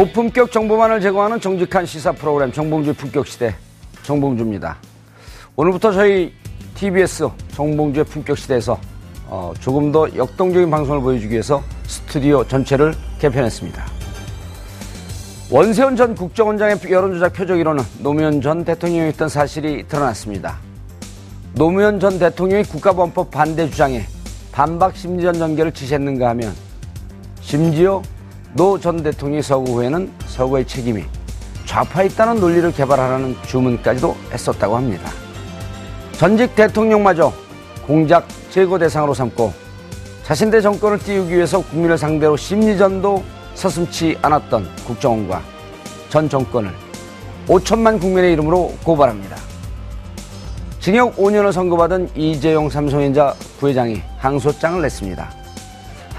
고품격 정보만을 제공하는 정직한 시사 프로그램 정봉주 품격 시대 정봉주입니다. 오늘부터 저희 TBS 정봉주의 품격 시대에서 어, 조금 더 역동적인 방송을 보여주기 위해서 스튜디오 전체를 개편했습니다. 원세훈 전 국정원장의 여론조작 표적이로는 노무현 전 대통령이었던 사실이 드러났습니다. 노무현 전 대통령이 국가범법 반대 주장에 반박 심리전 전개를 지시했는가 하면 심지어 노 전 대통령이 서거 후에는 서거의 책임이 좌파에 있다는 논리를 개발하라는 주문까지도 했었다고 합니다. 전직 대통령마저 공작 제거 대상으로 삼고 자신의 정권을 띄우기 위해서 국민을 상대로 심리전도 서슴치 않았던 국정원과 전 정권을 5천만 국민의 이름으로 고발합니다. 징역 5년을 선고받은 이재용 삼성전자 부회장이 항소장을 냈습니다.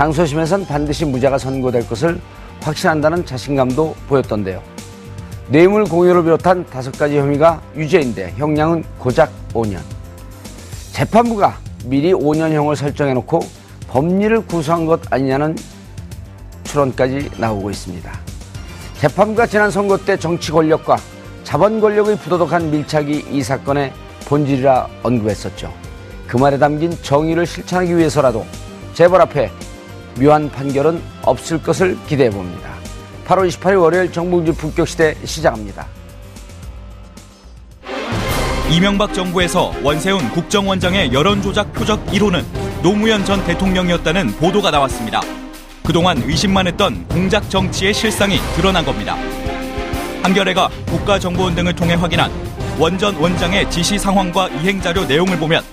항소심에선 반드시 무죄가 선고될 것을 확신한다는 자신감도 보였던데요. 뇌물 공유를 비롯한 다섯 가지 혐의가 유죄인데 형량은 고작 5년. 재판부가 미리 5년형을 설정해놓고 법리를 구성한 것 아니냐는 추론까지 나오고 있습니다. 재판부가 지난 선거 때 정치 권력과 자본 권력의 부도덕한 밀착이 이 사건의 본질이라 언급했었죠. 그 말에 담긴 정의를 실천하기 위해서라도 재벌 앞에 묘한 판결은 없을 것을 기대해 봅니다. 8월 28일 월요일 정봉주 품격시대 시작합니다. 이명박 정부에서 원세훈 국정원장의 여론조작 표적 1호는 노무현 전 대통령이었다는 보도가 나왔습니다. 그동안 의심만 했던 공작 정치의 실상이 드러난 겁니다. 한겨레가 국가정보원 등을 통해 확인한 원 전 원장의 지시 상황과 이행 자료 내용을 보면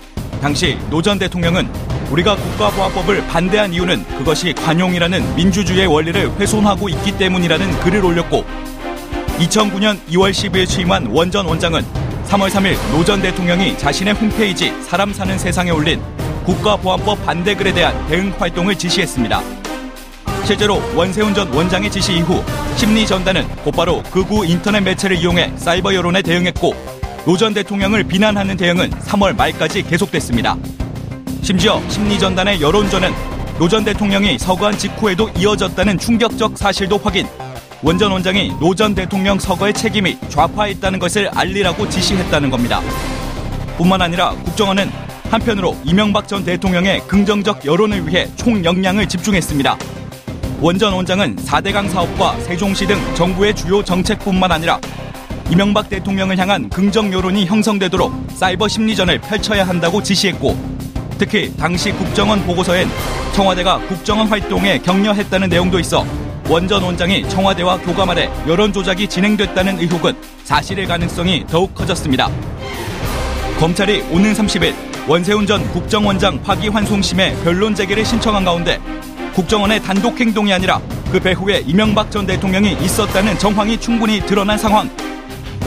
당시 노 전 대통령은 우리가 국가보안법을 반대한 이유는 그것이 관용이라는 민주주의의 원리를 훼손하고 있기 때문이라는 글을 올렸고 2009년 2월 10일 취임한 원 전 원장은 3월 3일 노 전 대통령이 자신의 홈페이지 사람 사는 세상에 올린 국가보안법 반대 글에 대한 대응 활동을 지시했습니다. 실제로 원세훈 전 원장의 지시 이후 심리전단은 곧바로 극우 인터넷 매체를 이용해 사이버 여론에 대응했고 노 전 대통령을 비난하는 대응은 3월 말까지 계속됐습니다. 심지어 심리전단의 여론전은 노 전 대통령이 서거한 직후에도 이어졌다는 충격적 사실도 확인. 원 전 원장이 노 전 대통령 서거의 책임이 좌파에 있다는 것을 알리라고 지시했다는 겁니다. 뿐만 아니라 국정원은 한편으로 이명박 전 대통령의 긍정적 여론을 위해 총 역량을 집중했습니다. 원전 원장은 4대강 사업과 세종시 등 정부의 주요 정책뿐만 아니라 이명박 대통령을 향한 긍정 여론이 형성되도록 사이버 심리전을 펼쳐야 한다고 지시했고 특히 당시 국정원 보고서엔 청와대가 국정원 활동에 격려했다는 내용도 있어 원전 원장이 청와대와 교감하래 여론 조작이 진행됐다는 의혹은 사실일 가능성이 더욱 커졌습니다. 검찰이 오는 30일 원세훈 전 국정원장 파기환송심에 변론 재개를 신청한 가운데 국정원의 단독 행동이 아니라 그 배후에 이명박 전 대통령이 있었다는 정황이 충분히 드러난 상황.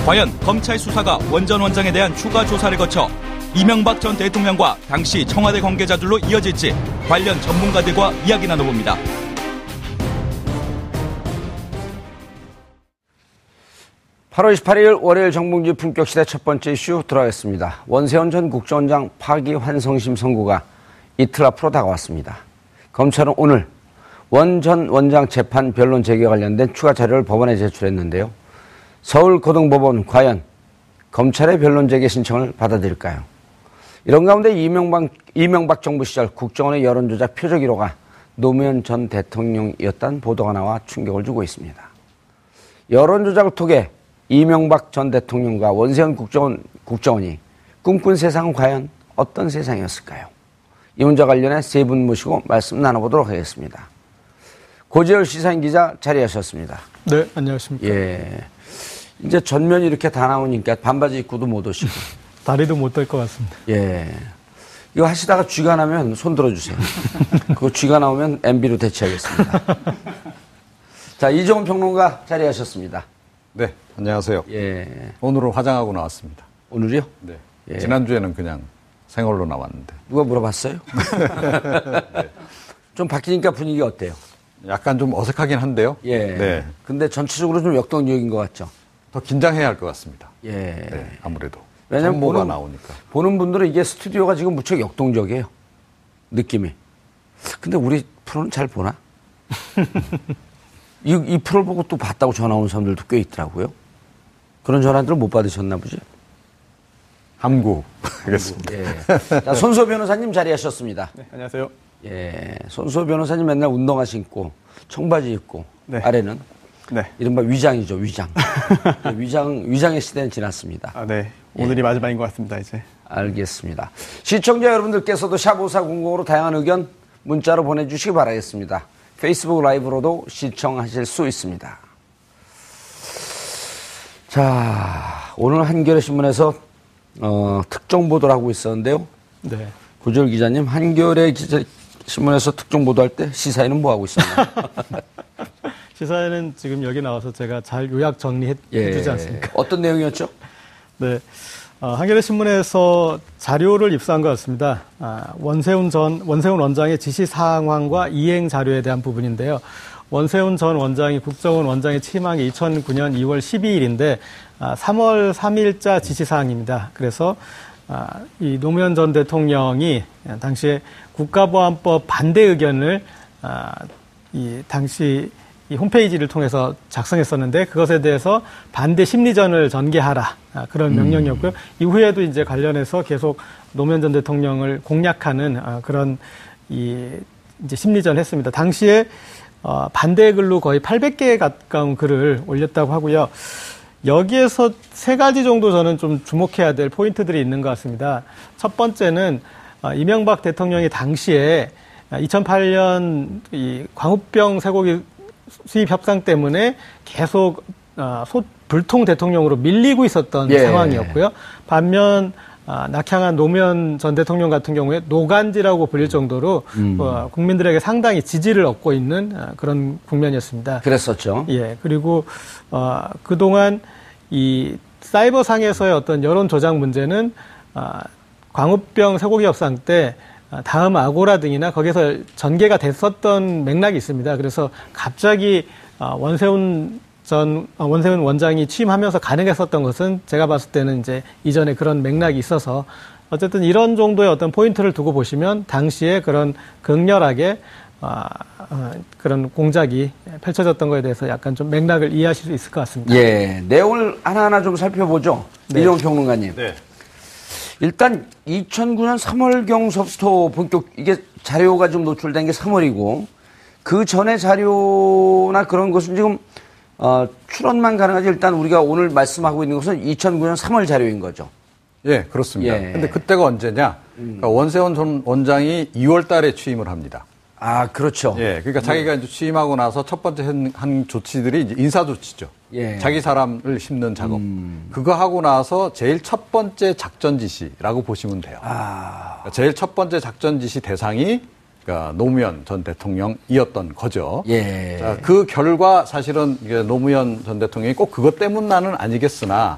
과연 검찰 수사가 원전 원장에 대한 추가 조사를 거쳐 이명박 전 대통령과 당시 청와대 관계자들로 이어질지 관련 전문가들과 이야기 나눠봅니다. (8월 28일) 월요일 정봉주 품격 시대 첫 번째 이슈 들어가겠습니다 원세훈 전 국정원장 파기 환송심 선고가 이틀 앞으로 다가왔습니다 검찰은 오늘 원 전 원장 재판 변론 재개 관련된 추가 자료를 법원에 제출했는데요 서울고등법원 과연 검찰의 변론 재개 신청을 받아들일까요? 이런 가운데 이명박, 이명박 정부 시절 국정원의 여론조작 표적 1호가 노무현 전 대통령이었다는 보도가 나와 충격을 주고 있습니다. 여론조작을 통해 이명박 전 대통령과 원세훈 국정원, 국정원이 꿈꾼 세상은 과연 어떤 세상이었을까요? 이 문제 관련해 세 분 모시고 말씀 나눠보도록 하겠습니다. 고재열 시사인 기자 자리하셨습니다. 네, 안녕하십니까. 예. 이제 전면이 이렇게 다 나오니까 반바지 입고도 못 오시고. 다리도 못 될 것 같습니다. 예. 이거 하시다가 쥐가 나면 손 들어주세요. 그거 쥐가 나오면 MB로 대체하겠습니다. 자, 이종훈 평론가 자리하셨습니다. 네, 안녕하세요. 예. 오늘은 화장하고 나왔습니다. 오늘이요? 네. 예. 지난주에는 그냥 생얼로 나왔는데. 누가 물어봤어요? 좀 바뀌니까 분위기 어때요? 약간 좀 어색하긴 한데요. 예. 네. 근데 전체적으로 좀 역동적인 것 같죠? 더 긴장해야 할 것 같습니다. 예. 네, 아무래도. 왜냐면 정보가 보는- 나오니까. 보는 분들은 이게 스튜디오가 지금 무척 역동적이에요. 느낌이. 근데 우리 프로는 잘 보나? 이, 이 프로를 보고 또 봤다고 전화 온 사람들도 꽤 있더라고요. 그런 전화들을 못 받으셨나 보지? 함구. 하겠습니다. 예. 자, 손소 변호사님 자리하셨습니다. 네, 안녕하세요. 예. 손소 변호사님 맨날 운동화 신고, 청바지 입고, 네. 아래는 네. 이른바 위장이죠, 위장. 예, 위장, 위장의 시대는 지났습니다. 아, 네. 오늘이 마지막인 것 같습니다, 이제. 알겠습니다. 시청자 여러분들께서도 샵5400으로 다양한 의견 문자로 보내주시기 바라겠습니다. 페이스북 라이브로도 시청하실 수 있습니다. 자, 오늘 한겨레 신문에서 어, 특종 보도를 하고 있었는데요. 네. 구절 기자님, 한겨레 기자, 신문에서 특종 보도할 때 시사에는 뭐 하고 있습니까? 시사에는 지금 여기 나와서 제가 잘 요약 정리해 주지 않습니까? 예. 어떤 내용이었죠? 네. 어, 한겨레 신문에서 자료를 입수한 것 같습니다. 아, 원세훈 전, 원세훈 원장의 지시 사항과 이행 자료에 대한 부분인데요. 원세훈 전 원장이 국정원 원장에 취임한 게 2009년 2월 12일인데, 아, 3월 3일자 지시 사항입니다. 그래서, 아, 이 노무현 전 대통령이 당시에 국가보안법 반대 의견을, 아, 이 당시 이 홈페이지를 통해서 작성했었는데 그것에 대해서 반대 심리전을 전개하라 아, 그런 명령이었고요. 이후에도 이제 관련해서 계속 노무현 전 대통령을 공략하는 아, 그런 이 이제 심리전 했습니다. 당시에 어, 반대 글로 거의 800개 가까운 글을 올렸다고 하고요. 여기에서 세 가지 정도 저는 좀 주목해야 될 포인트들이 있는 것 같습니다. 첫 번째는 어, 이명박 대통령이 당시에 2008년 이 광우병 쇠고기 수입 협상 때문에 계속 어, 소, 불통 대통령으로 밀리고 있었던 예. 상황이었고요. 반면 아, 낙향한 노무현 전 대통령 같은 경우에 노간지라고 불릴 정도로 어, 국민들에게 상당히 지지를 얻고 있는 아, 그런 국면이었습니다. 그랬었죠. 예, 그리고 어, 그동안 이 사이버 상에서의 어떤 여론 조작 문제는 아, 광우병 쇠고기 협상 때 아, 다음 아고라 등이나 거기서 전개가 됐었던 맥락이 있습니다. 그래서 갑자기 아, 원세훈 전 아, 원세훈 원장이 취임하면서 가능했었던 것은 제가 봤을 때는 이제 이전에 그런 맥락이 있어서 어쨌든 이런 정도의 어떤 포인트를 두고 보시면 당시에 그런 극렬하게 아, 아, 그런 공작이 펼쳐졌던 거에 대해서 약간 좀 맥락을 이해하실 수 있을 것 같습니다. 예. 내용을 하나하나 좀 살펴보죠. 네. 이종 평론가님. 네. 일단 2009년 3월 경서부터 본격 이게 자료가 좀 노출된 게 3월이고 그 전에 자료나 그런 것은 지금 어, 출원만 가능하지 일단 우리가 오늘 말씀하고 있는 것은 2009년 3월 자료인 거죠. 예, 그렇습니다. 예. 근데 그때가 언제냐? 그러니까 원세훈 전 원장이 2월 달에 취임을 합니다. 아, 그렇죠. 예, 그러니까 자기가 이제 취임하고 나서 첫 번째 한, 한 조치들이 이제 인사 조치죠. 예. 자기 사람을 심는 작업. 그거 하고 나서 제일 첫 번째 작전 지시라고 보시면 돼요. 그러니까 제일 첫 번째 작전 지시 대상이 그러니까 노무현 전 대통령이었던 거죠. 예. 자, 그 결과 사실은 노무현 전 대통령이 꼭 그것 때문만은 아니겠으나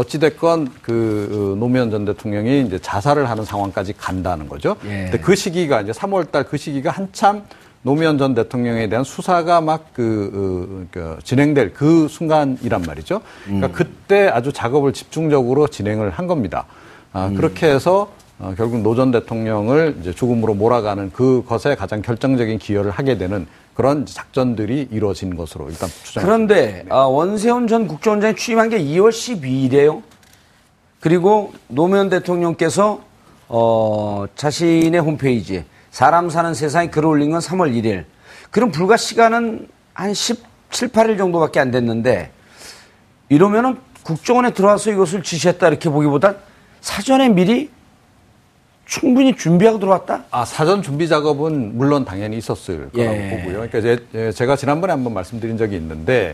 어찌됐건 그 어, 노무현 전 대통령이 이제 자살을 하는 상황까지 간다는 거죠. 예. 근데 그 시기가 이제 3월 달 그 시기가 한참 노무현 전 대통령에 대한 수사가 막 그, 어, 그 진행될 그 순간이란 말이죠. 그러니까 음. 그때 아주 작업을 집중적으로 진행을 한 겁니다. 아, 음. 그렇게 해서 어, 결국 노 전 대통령을 이제 죽음으로 몰아가는 그것에 가장 결정적인 기여를 하게 되는 그런 작전들이 이루어진 것으로 일단 추정. 그런데 아, 원세훈 전 국정원장이 취임한 게 2월 12일이에요. 그리고 노무현 대통령께서 어, 자신의 홈페이지에 사람 사는 세상에 글을 올린 건 3월 1일. 그럼 불과 시간은 한 17, 8일 정도밖에 안 됐는데 이러면은 국정원에 들어와서 이것을 지시했다 이렇게 보기보단 사전에 미리 충분히 준비하고 들어왔다? 아, 사전 준비 작업은 물론 당연히 있었을 거라고 예. 보고요. 그러니까 제, 예, 제가 지난번에 한번 말씀드린 적이 있는데,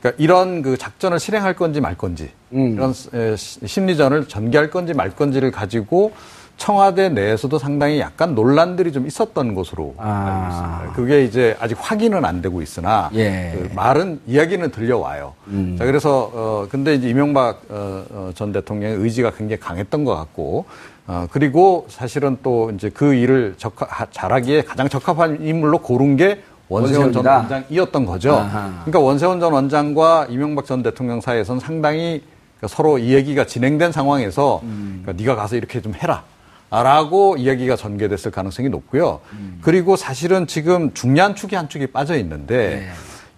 그러니까 이런 그 작전을 실행할 건지 말 건지, 음. 이런 에, 시- 심리전을 전개할 건지 말 건지를 가지고 청와대 내에서도 상당히 약간 논란들이 좀 있었던 것으로 아. 알고 있습니다. 그게 이제 아직 확인은 안 되고 있으나 예. 그 말은 이야기는 들려와요. 음. 자 그래서 어 근데 이제 이명박 어, 어, 전 대통령의 의지가 굉장히 강했던 것 같고 어 그리고 사실은 또 이제 그 일을 적합, 하- 잘하기에 가장 적합한 인물로 고른 게 원세훈 전. 원장이었던 거죠. 아하. 그러니까 원세훈 전 원장과 이명박 전 대통령 사이에서는 상당히 그러니까 서로 이 얘기가 진행된 상황에서 음. 그러니까 네가 가서 이렇게 좀 해라. 라고 이야기가 전개됐을 가능성이 높고요. 음. 그리고 사실은 지금 중요한 축이 한 축이 빠져 있는데 네.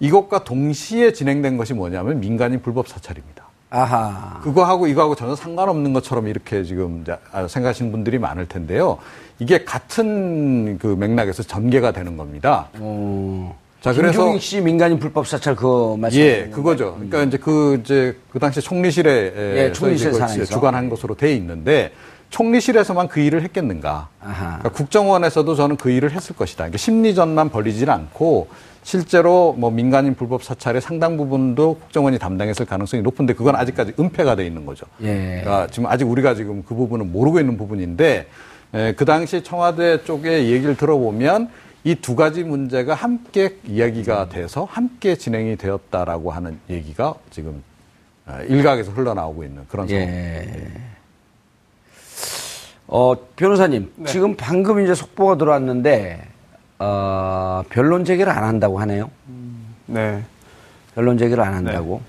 이것과 동시에 진행된 것이 뭐냐면 민간인 불법 사찰입니다. 아하. 그거하고 이거하고 전혀 상관없는 것처럼 이렇게 지금 아, 생각하시는 분들이 많을 텐데요. 이게 같은 그 맥락에서 전개가 되는 겁니다. 어. 자, 그래서 김종인 씨 민간인 불법 사찰 그 말씀. 예, 그거죠. 그러니까 이제 그 이제 그 당시 총리실에 예, 총리실 이제 그. 주관한 것으로 돼 있는데 총리실에서만 그 일을 했겠는가? 아하. 그러니까 국정원에서도 저는 그 일을 했을 것이다. 그러니까 심리전만 벌리질 않고 실제로 뭐 민간인 불법 사찰의 상당 부분도 국정원이 담당했을 가능성이 높은데 그건 아직까지 은폐가 돼 있는 거죠. 예. 그러니까 지금 아직 우리가 지금 그 부분은 모르고 있는 부분인데 에, 그 당시 청와대 쪽의 얘기를 들어보면 이 두 가지 문제가 함께 이야기가 돼서 함께 진행이 되었다라고 하는 얘기가 지금 어, 일각에서 흘러나오고 있는 그런 상황입니다. 예. 어, 변호사님, 지금 방금 이제 속보가 들어왔는데, 어, 변론 제기를 안 한다고 하네요. 네. 변론 제기를 안 한다고.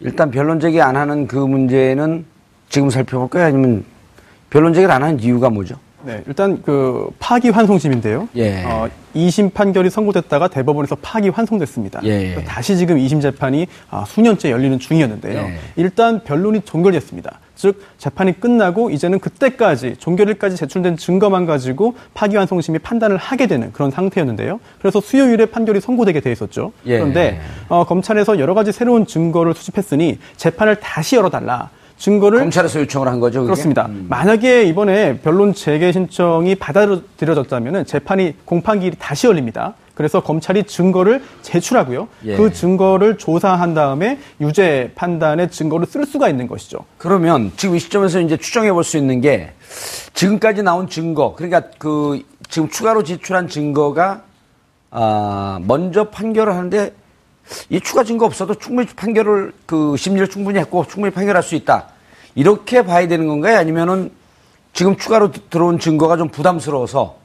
일단 변론 제기 안 하는 그 문제는 지금 살펴볼까요? 아니면 변론 제기를 안 하는 이유가 뭐죠? 네, 일단 그 파기 환송심인데요. 예. 어, 2심 판결이 선고됐다가 대법원에서 파기 환송됐습니다. 예. 다시 지금 2심 재판이 아, 수년째 열리는 중이었는데요. 예. 일단 변론이 종결됐습니다. 즉 재판이 끝나고 이제는 그때까지 종결일까지 제출된 증거만 가지고 파기 환송심이 판단을 하게 되는 그런 상태였는데요. 그래서 수요일에 판결이 선고되게 돼 있었죠. 예. 그런데 어, 검찰에서 여러 가지 새로운 증거를 수집했으니 재판을 다시 열어달라. 증거를 검찰에서 요청을 한 거죠? 그게? 그렇습니다. 음. 만약에 이번에 변론 재개 신청이 받아들여졌다면 재판이 공판기일이 다시 열립니다. 그래서 검찰이 증거를 제출하고요. 예. 그 증거를 조사한 다음에 유죄 판단의 증거를 쓸 수가 있는 것이죠. 그러면 지금 이 시점에서 이제 추정해 볼 수 있는 게 지금까지 나온 증거, 그러니까 그 지금 추가로 제출한 증거가 아, 먼저 판결을 하는데 이 추가 증거 없어도 충분히 판결을 그 심리를 충분히 했고 충분히 판결할 수 있다. 이렇게 봐야 되는 건가요? 아니면은 지금 추가로 드- 들어온 증거가 좀 부담스러워서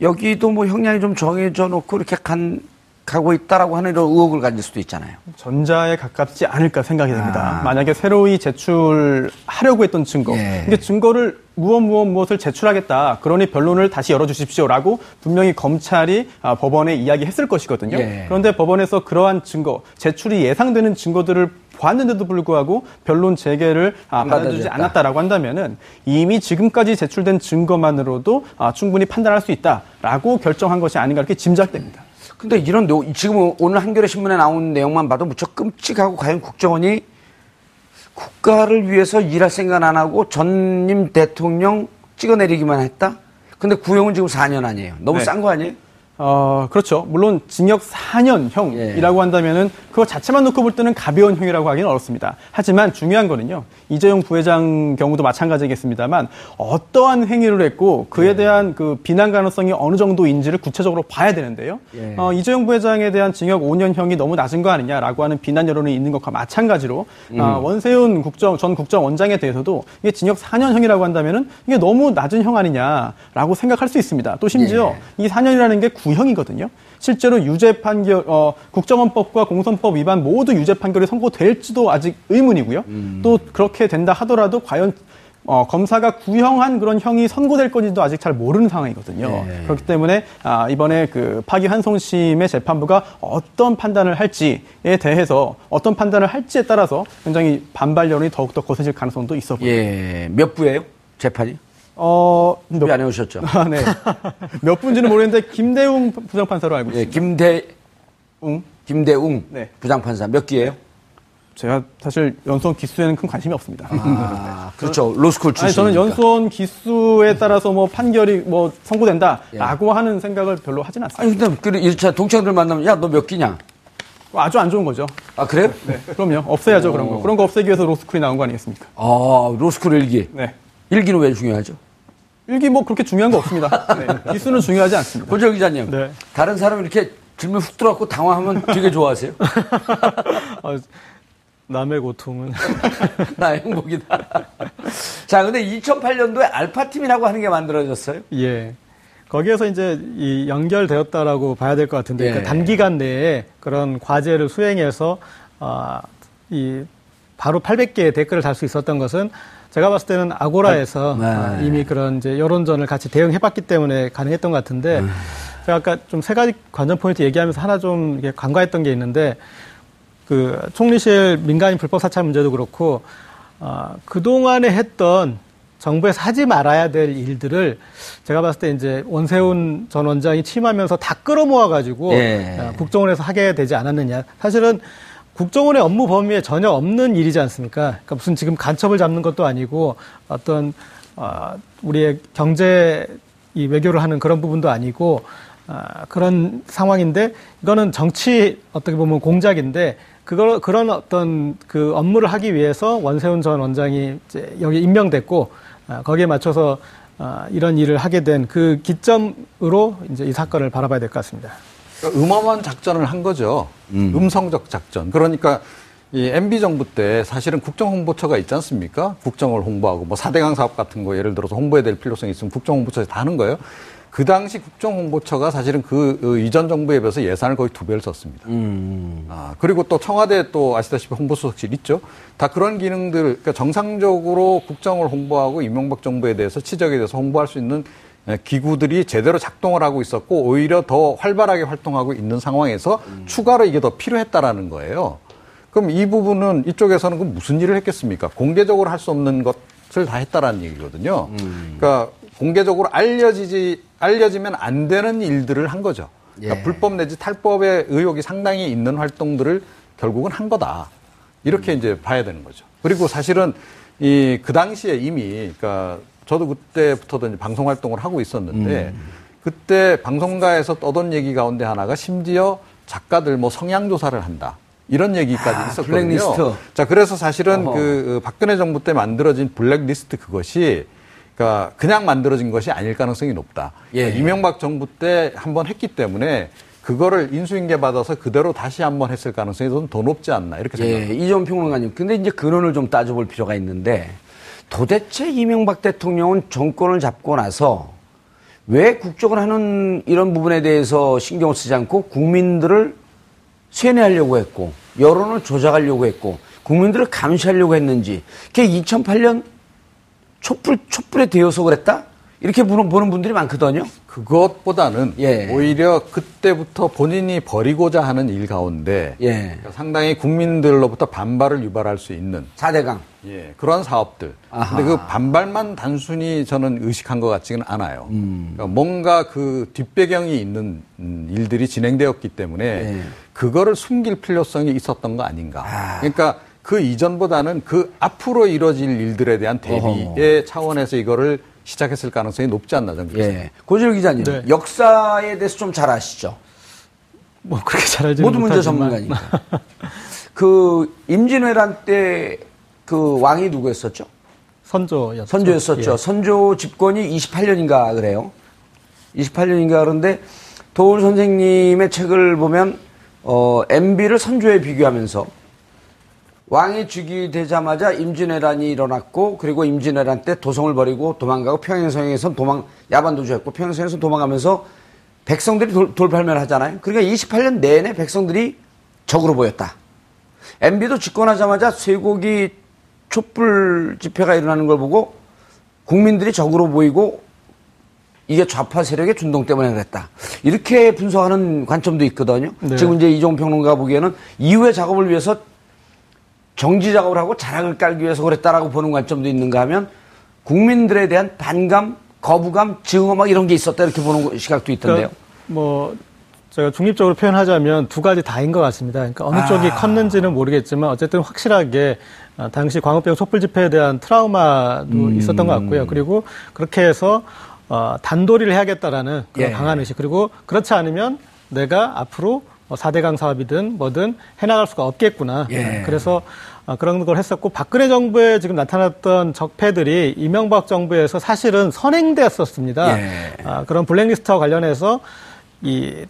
여기도 뭐 형량이 좀 정해져 놓고 이렇게 간, 가고 있다라고 하는 이런 의혹을 가질 수도 있잖아요. 전자에 가깝지 않을까 생각이 됩니다. 아. 만약에 새로이 제출하려고 했던 증거, 예. 근데 증거를 무엇 무엇 무엇을 제출하겠다. 그러니 변론을 다시 열어주십시오라고 분명히 검찰이 아, 법원에 이야기했을 것이거든요. 예. 그런데 법원에서 그러한 증거, 제출이 예상되는 증거들을 보았는데도 불구하고 변론 재개를 아, 안 받아주지. 않았다라고 한다면은 이미 지금까지 제출된 증거만으로도 아, 충분히 판단할 수 있다라고 결정한 것이 아닌가 이렇게 짐작됩니다. 근데 이런 내용, 지금 오늘 한겨레 신문에 나온 내용만 봐도 무척 끔찍하고 과연 국정원이 국가를 위해서 일할 생각 안 하고 전임 대통령 찍어내리기만 했다? 근데 구형은 지금 4년 아니에요. 너무 네. 싼거 아니에요? 어, 그렇죠. 물론 징역 4년형이라고 한다면은 그거 자체만 놓고 볼 때는 가벼운 형이라고 하기는 어렵습니다. 하지만 중요한 거는요. 이재용 부회장 경우도 마찬가지겠습니다만 어떠한 행위를 했고 그에 대한 그 비난 가능성이 어느 정도인지를 구체적으로 봐야 되는데요. 예. 어, 이재용 부회장에 대한 징역 5년형이 너무 낮은 거 아니냐라고 하는 비난 여론이 있는 것과 마찬가지로 어, 원세훈 국정 전 국정원장에 대해서도 이게 징역 4년형이라고 한다면은 이게 너무 낮은 형 아니냐라고 생각할 수 있습니다. 또 심지어 이 4년이라는 게 구형이거든요. 실제로 유죄 판결, 어, 국정원법과 공선법 위반 모두 유죄 판결이 선고될지도 아직 의문이고요. 또 그렇게 된다 하더라도 과연 어, 검사가 구형한 그런 형이 선고될 건지도 아직 잘 모르는 상황이거든요. 네. 그렇기 때문에 아, 이번에 그 파기환송심의 재판부가 어떤 판단을 할지에 대해서 어떤 판단을 할지에 따라서 굉장히 반발 여론이 더욱더 거세질 가능성도 있어 보여요. 예. 몇 부예요? 재판이? 어, 몇, 안 해오셨죠? 아, 네. 몇 분지는 모르겠는데 김대웅 부장판사로 알고 예, 있습니다. 김대웅, 김대웅 네. 부장판사 몇 기예요? 제가 사실 연수원 기수에는 큰 관심이 없습니다. 아, 그렇죠. 로스쿨 출신. 아니, 저는 연수원 기수에 따라서 뭐 판결이 뭐 선고된다라고 하는 생각을 별로 하진 않습니다. 아니, 근데 그 1차 동창들 만나면 야, 너 몇 기냐? 아주 안 좋은 거죠. 아, 그래요? 네, 그럼요. 없애야죠, 그런 거. 그런 거 없애기 위해서 로스쿨이 나온 거 아니겠습니까? 아, 로스쿨 1기. 네. 일기는 왜 중요하죠? 일기 뭐 그렇게 중요한 거 없습니다. 네. 기수는 중요하지 않습니다. 고정 기자님. 네. 다른 사람 이렇게 질문 훅 들어갖고 당황하면 되게 좋아하세요? 어, 남의 고통은 나 행복이다. 자, 근데 2008년도에 알파 팀이라고 하는 게 만들어졌어요. 예. 거기에서 이제 이 연결되었다라고 봐야 될 것 같은데 예. 그러니까 단기간 내에 그런 과제를 수행해서 아, 이 바로 800개의 댓글을 달 수 있었던 것은 제가 봤을 때는 아고라에서 네. 아, 이미 그런 이제 여론전을 같이 대응해봤기 때문에 가능했던 것 같은데 음. 제가 아까 좀 세 가지 관전 포인트 얘기하면서 하나 좀 이렇게 간과했던 게 있는데 그 총리실 민간인 불법 사찰 문제도 그렇고 아, 그동안에 했던 정부에서 하지 말아야 될 일들을 제가 봤을 때 이제 원세훈 전 원장이 취임하면서 다 끌어모아 가지고 예. 아, 국정원에서 하게 되지 않았느냐. 사실은 국정원의 업무 범위에 전혀 없는 일이지 않습니까? 그러니까 무슨 지금 간첩을 잡는 것도 아니고 어떤 아, 우리의 경제 이 외교를 하는 그런 부분도 아니고 아, 그런 상황인데 이거는 정치 어떻게 보면 공작인데 그걸 그런 어떤 그 업무를 하기 위해서 원세훈 전 원장이 이제 여기 임명됐고 아, 거기에 맞춰서 아, 이런 일을 하게 된 그 기점으로 이제 이 사건을 바라봐야 될 것 같습니다. 그러니까 음험한 작전을 한 거죠. 음. 성적 작전. 그러니까 이 MB 정부 때 사실은 국정 홍보처가 있지 않습니까? 국정을 홍보하고 뭐 4대강 사업 같은 거 예를 들어서 홍보해야 될 필요성이 있으면 국정 홍보처에서 다 하는 거예요. 그 당시 국정홍보처가 사실은 그 어, 이전 정부에 비해서 예산을 거의 두 배를 썼습니다. 아, 그리고 또 청와대 또 아시다시피 홍보수석실 있죠. 다 그런 기능들, 그러니까 정상적으로 국정을 홍보하고 이명박 정부에 대해서 치적에 대해서 홍보할 수 있는 에, 기구들이 제대로 작동을 하고 있었고 오히려 더 활발하게 활동하고 있는 상황에서 추가로 이게 더 필요했다라는 거예요. 그럼 이 부분은 이쪽에서는 무슨 일을 했겠습니까? 공개적으로 할 수 없는 것을 다 했다라는 얘기거든요. 그러니까 공개적으로 알려지지 알려지면 안 되는 일들을 한 거죠. 그러니까 예. 불법 내지 탈법의 의혹이 상당히 있는 활동들을 결국은 한 거다. 이렇게 이제 봐야 되는 거죠. 그리고 사실은 이 그 당시에 이미 그러니까 저도 그때부터도 이제 방송 활동을 하고 있었는데 그때 방송가에서 떠돈 얘기 가운데 하나가 심지어 작가들 뭐 성향 조사를 한다. 이런 얘기까지 아, 있었거든요. 블랙리스트. 자, 그래서 사실은 어허. 그 박근혜 정부 때 만들어진 블랙리스트 그것이 그러니까 그냥 만들어진 것이 아닐 가능성이 높다. 예. 그러니까 이명박 정부 때 한 번 했기 때문에 그거를 인수인계 받아서 그대로 다시 한 번 했을 가능성이 좀 더 높지 않나 이렇게 예, 생각합니다. 이전 평론가님. 근데 이제 근원을 좀 따져볼 필요가 있는데 도대체 이명박 대통령은 정권을 잡고 나서 왜 국정을 하는 이런 부분에 대해서 신경을 쓰지 않고 국민들을 세뇌하려고 했고 여론을 조작하려고 했고 국민들을 감시하려고 했는지 그게 2008년 촛불 촛불에 되어서 그랬다 이렇게 보는, 보는 분들이 많거든요. 그것보다는 예. 오히려 그때부터 본인이 벌이고자 하는 일 가운데 예, 상당히 국민들로부터 반발을 유발할 수 있는 4대강. 예, 그런 사업들. 아하. 근데 그 반발만 단순히 저는 의식한 것 같지는 않아요. 음. 그러니까 뭔가 그 뒷배경이 있는 음, 일들이 진행되었기 때문에 예. 그거를 숨길 필요성이 있었던 거 아닌가. 아. 그러니까 그 이전보다는 그 앞으로 이뤄질 일들에 대한 대비의 차원에서 이거를 시작했을 가능성이 높지 않나 저는 그렇게 예. 고질 기자님, 네. 역사에 대해서 좀 잘 아시죠? 뭐 그렇게 잘 알지 모두 문제 전문가니까. 그 임진왜란 때 그 왕이 누구였었죠? 선조였죠. 선조였었죠. 예. 선조 집권이 28년인가 그래요. 28년인가 그런데 도울 선생님의 책을 보면 어, MB를 선조에 비교하면서 왕이 즉위되자마자 임진왜란이 일어났고 그리고 임진왜란 때 도성을 버리고 도망가고 평양성에서 도망 야반도주했고 평양성에서 도망가면서 백성들이 돌, 돌팔매를 하잖아요. 그러니까 28년 내내 백성들이 적으로 보였다. MB도 집권하자마자 쇠고기 촛불 집회가 일어나는 걸 보고 국민들이 적으로 보이고 이게 좌파 세력의 준동 때문에 그랬다. 이렇게 분석하는 관점도 있거든요. 네. 지금 이제 이종 평론가 보기에는 이후의 작업을 위해서 정지 작업을 하고 자락을 깔기 위해서 그랬다라고 보는 관점도 있는가 하면 국민들에 대한 반감, 거부감, 증오 막 이런 게 있었다 이렇게 보는 시각도 있던데요. 그러니까 뭐 제가 중립적으로 표현하자면 두 가지 다인 것 같습니다. 그러니까 어느 아. 쪽이 컸는지는 모르겠지만 어쨌든 확실하게 어, 당시 광우병 촛불 집회에 대한 트라우마도 음. 있었던 것 같고요. 그리고 그렇게 해서 어, 단도리를 해야겠다라는 그런 예. 강한 의식 그리고 그렇지 않으면 내가 앞으로 뭐 4대강 사업이든 뭐든 해나갈 수가 없겠구나. 예. 그래서 어, 그런 걸 했었고 박근혜 정부에 지금 나타났던 적폐들이 이명박 정부에서 사실은 선행되었었습니다. 예. 아, 그런 블랙리스트와 관련해서 이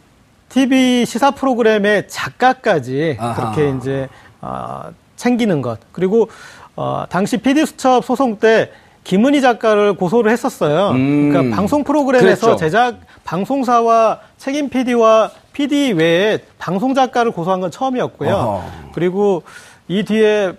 TV 시사 프로그램의 작가까지 아하. 그렇게 이제 어, 챙기는 것 그리고 어, 당시 PD 수첩 소송 때 김은희 작가를 고소를 했었어요. 음. 그러니까 방송 프로그램에서 그랬죠. 제작 방송사와 책임 PD와 PD 외에 방송 작가를 고소한 건 처음이었고요. 어허. 그리고 이 뒤에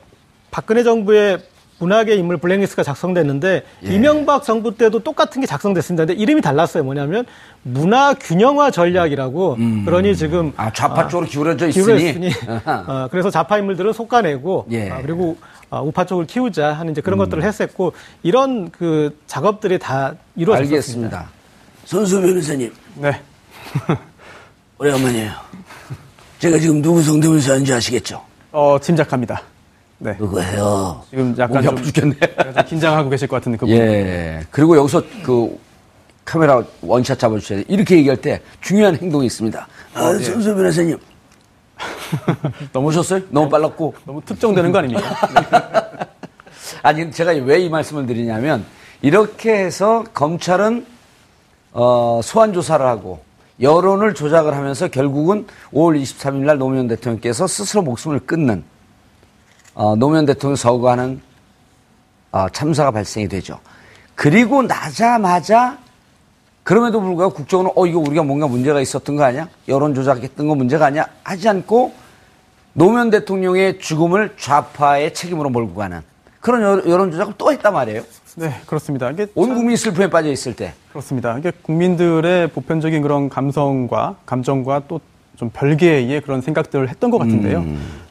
박근혜 정부의 문학의 인물 블랙리스트가 작성됐는데 예. 이명박 정부 때도 똑같은 게 작성됐습니다. 근데 이름이 달랐어요. 뭐냐면 문화 균형화 전략이라고 그러니 지금 아, 좌파 아, 쪽으로 기울어져 있으니. 기울어있으니. 어, 그래서 좌파 인물들을 솎아내고 예. 아, 그리고 아, 우파 쪽을 키우자 하는 이제 그런 것들을 했었고 이런 그 작업들이 다 이루어졌습니다. 알겠습니다. 손수 변호사님, 네. 오래간만이에요. 제가 지금 누구 성대모사 하는지 아시겠죠? 어, 짐작합니다. 네. 그거예요. 지금 약간 좀, 죽겠네. 약간 좀 긴장하고 계실 것 같은 그 부분. 예. 그리고 여기서 그 카메라 원샷 잡아주셔야 돼요. 이렇게 얘기할 때 중요한 행동이 있습니다. 아, 손수 변호사님. 너무 오셨어요? 너무 빨랐고. 너무 특정되는 거 아닙니까? 아니, 제가 왜 이 말씀을 드리냐면, 이렇게 해서 검찰은, 어, 소환조사를 하고, 여론을 조작을 하면서 결국은 5월 23일 날 노무현 대통령께서 스스로 목숨을 끊는, 어, 노무현 대통령 서거하는, 어, 참사가 발생이 되죠. 그리고 나자마자, 그럼에도 불구하고 국정원은, 어, 이거 우리가 뭔가 문제가 있었던 거 아니야? 여론 조작했던 거 문제가 아니야? 하지 않고, 노무현 대통령의 죽음을 좌파의 책임으로 몰고 가는 그런 여- 여론 조작을 또 했단 말이에요. 네, 그렇습니다. 이게 온 국민이 슬픔에 빠져 있을 때. 그렇습니다. 이게 국민들의 보편적인 그런 감성과 감정과 또 좀 별개의 그런 생각들을 했던 것 같은데요.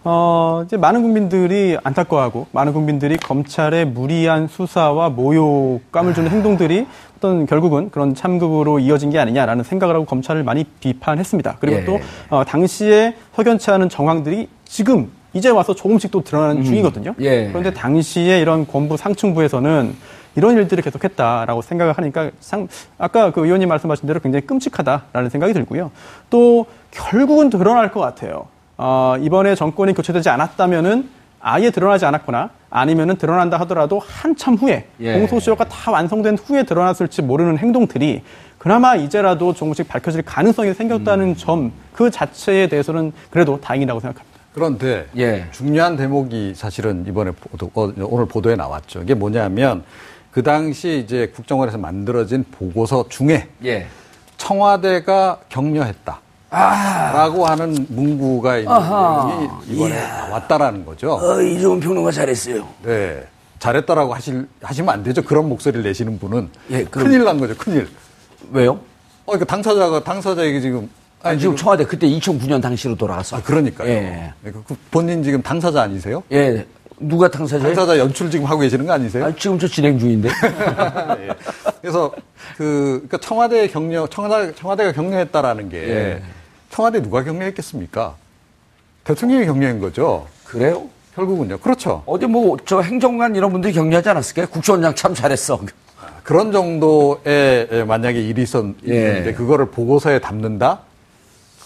어, 이제 많은 국민들이 안타까워하고 많은 국민들이 검찰의 무리한 수사와 모욕감을 주는 행동들이 어떤 결국은 그런 참극으로 이어진 게 아니냐라는 생각을 하고 검찰을 많이 비판했습니다. 그리고 예. 또 어, 당시에 석연치 않은 정황들이 지금 이제 와서 조금씩 또 드러나는 중이거든요. 예. 그런데 당시에 이런 권부 상층부에서는 이런 일들을 계속했다라고 생각을 하니까 상, 아까 그 의원님 말씀하신 대로 굉장히 끔찍하다라는 생각이 들고요. 또 결국은 드러날 것 같아요. 어, 이번에 정권이 교체되지 않았다면은 아예 드러나지 않았거나 아니면은 드러난다 하더라도 한참 후에 예. 공소시효가 다 완성된 후에 드러났을지 모르는 행동들이 그나마 이제라도 조금씩 밝혀질 가능성이 생겼다는 점그 자체에 대해서는 그래도 다행이라고 생각합니다. 그런데 예. 중요한 대목이 사실은 이번에 보도, 어, 오늘 보도에 나왔죠. 이게 뭐냐면 그 당시 이제 국정원에서 만들어진 보고서 중에 예. 청와대가 격려했다. 라고 하는 문구가 있는 아하. 내용이 이번에 나왔다라는 거죠. 어, 이종훈 평론가 잘했어요. 네. 잘했다라고 하실, 하시면 안 되죠. 그런 목소리를 내시는 분은. 예, 그럼- 큰일 난 거죠. 큰일. 왜요? 어, 그러니까 당사자가, 당사자에게 지금. 아니, 지금 청와대 그때 2009년 당시로 돌아갔어. 아, 그러니까요. 예. 그- 그 본인 지금 당사자 아니세요? 예. 누가 당사자예요? 당사자 연출 지금 하고 계시는 거 아니세요? 아, 지금 저 진행 중인데. 예. 그래서 그 그러니까 청와대 격려 청와대 청와대가 격려했다라는 게 예. 청와대 누가 격려했겠습니까? 대통령이 격려한 거죠. 그래요? 결국은요. 그렇죠. 어디 뭐 저 행정관 이런 분들이 격려하지 않았을까요? 국정원장 참 잘했어. 그런 정도의 예, 만약에 일이 있었는데 예. 그거를 보고서에 담는다?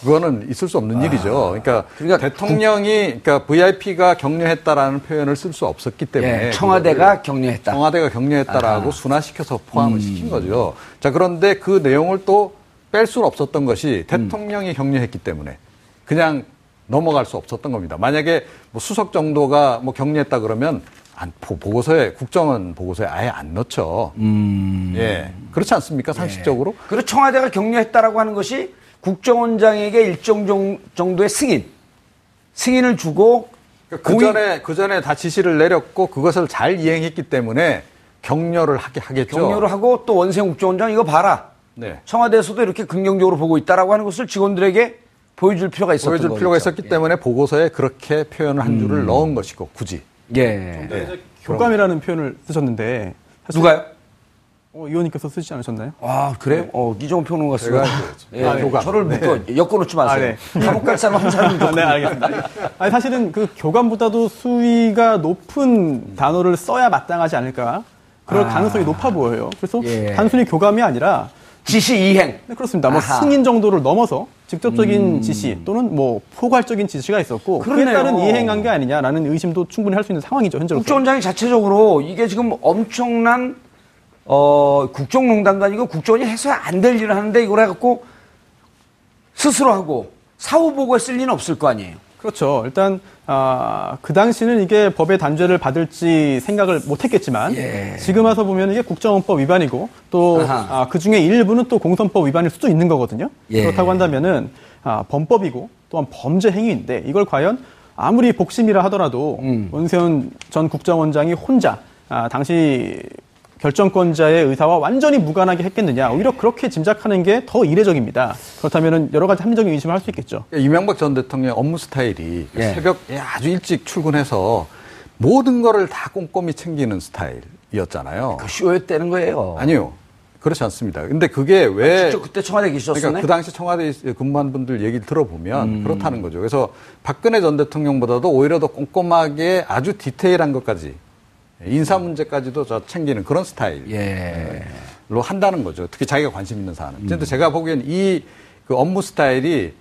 그거는 있을 수 없는 일이죠. 그러니까, 그러니까 대통령이 그러니까 VIP가 격려했다라는 표현을 쓸 수 없었기 때문에 예, 청와대가 격려했다. 청와대가 격려했다라고 아하. 순화시켜서 포함을 음. 시킨 거죠. 자 그런데 그 내용을 또 뺄 수는 없었던 것이 음. 대통령이 격려했기 때문에 그냥 넘어갈 수 없었던 겁니다. 만약에 뭐 수석 정도가 뭐 격려했다 그러면 안, 보- 보고서에 국정원 보고서에 아예 안 넣죠. 음. 예, 그렇지 않습니까 상식적으로? 그리고 청와대가 격려했다라고 하는 것이 국정원장에게 일정 정- 정도의 승인, 승인을 주고 그 공익- 전에 그 전에 다 지시를 내렸고 그것을 잘 이행했기 때문에 격려를 하게 하겠죠. 격려를 하고 또 원생 국정원장 이거 봐라. 네. 청와대에서도 이렇게 긍정적으로 보고 있다라고 하는 것을 직원들에게 보여줄 필요가 있었던 보여줄 거죠. 필요가 있었기 때문에 보고서에 그렇게 표현을 한 줄을 넣은 것이고 굳이. 예. 네. 교감이라는 표현을 쓰셨는데 누가요? 어, 의원님께서 쓰지 않으셨나요? 아 그래요? 어 이종훈 평론가 이제 예, 아, 교감. 저를 묶어 엮어놓지 마세요. 아, 감옥 갈 사람 한 사람 아, 네, 알겠습니다. 아니, 사실은 그 교감보다도 수위가 높은 단어를 써야 마땅하지 않을까. 그럴 아. 가능성이 높아 보여요. 그래서 예. 단순히 교감이 아니라 지시 이행. 네, 그렇습니다. 뭐 아하. 음. 승인 정도를 넘어서 직접적인 지시 또는 뭐 포괄적인 지시가 있었고 그에 그러네요. 따른 이행한 게 아니냐라는 의심도 충분히 할 수 있는 상황이죠 현재로서. 국정원장이 자체적으로 이게 지금 엄청난 어 국정농단도 아니고 국정원이 해서야 안될 일을 하는데 이걸 해갖고 스스로 하고 사후 보고에 쓸 리는 없을 거 아니에요. 그렇죠. 일단 아, 그 당시는 이게 법의 단죄를 받을지 생각을 못했겠지만 예. 지금 와서 보면 이게 국정원법 위반이고 또. 아, 그 중에 일부는 또 공선법 위반일 수도 있는 거거든요. 예. 그렇다고 한다면은 아, 범법이고 또한 범죄 행위인데 이걸 과연 아무리 복심이라 하더라도 음. 원세훈 전 국정원장이 혼자 아, 당시 결정권자의 의사와 완전히 무관하게 했겠느냐 오히려 그렇게 짐작하는 게 더 이례적입니다. 그렇다면 여러 가지 합리적인 의심을 할 수 있겠죠. 이명박 전 대통령의 업무 스타일이 예. 새벽에 아주 일찍 출근해서 모든 거를 다 꼼꼼히 챙기는 스타일이었잖아요. 그 쇼였다는 거예요. 아니요. 그렇지 않습니다. 근데 그게 왜 직접 그때 청와대 계셨었네. 그러니까 그 당시 청와대에 근무한 분들 얘기를 들어보면 음. 그렇다는 거죠. 그래서 박근혜 전 대통령보다도 오히려 더 꼼꼼하게 아주 디테일한 것까지 인사 문제까지도 저 챙기는 그런 스타일로 예. 한다는 거죠. 특히 자기가 관심 있는 사안은. 음. 그런데 제가 보기엔 이 그 업무 스타일이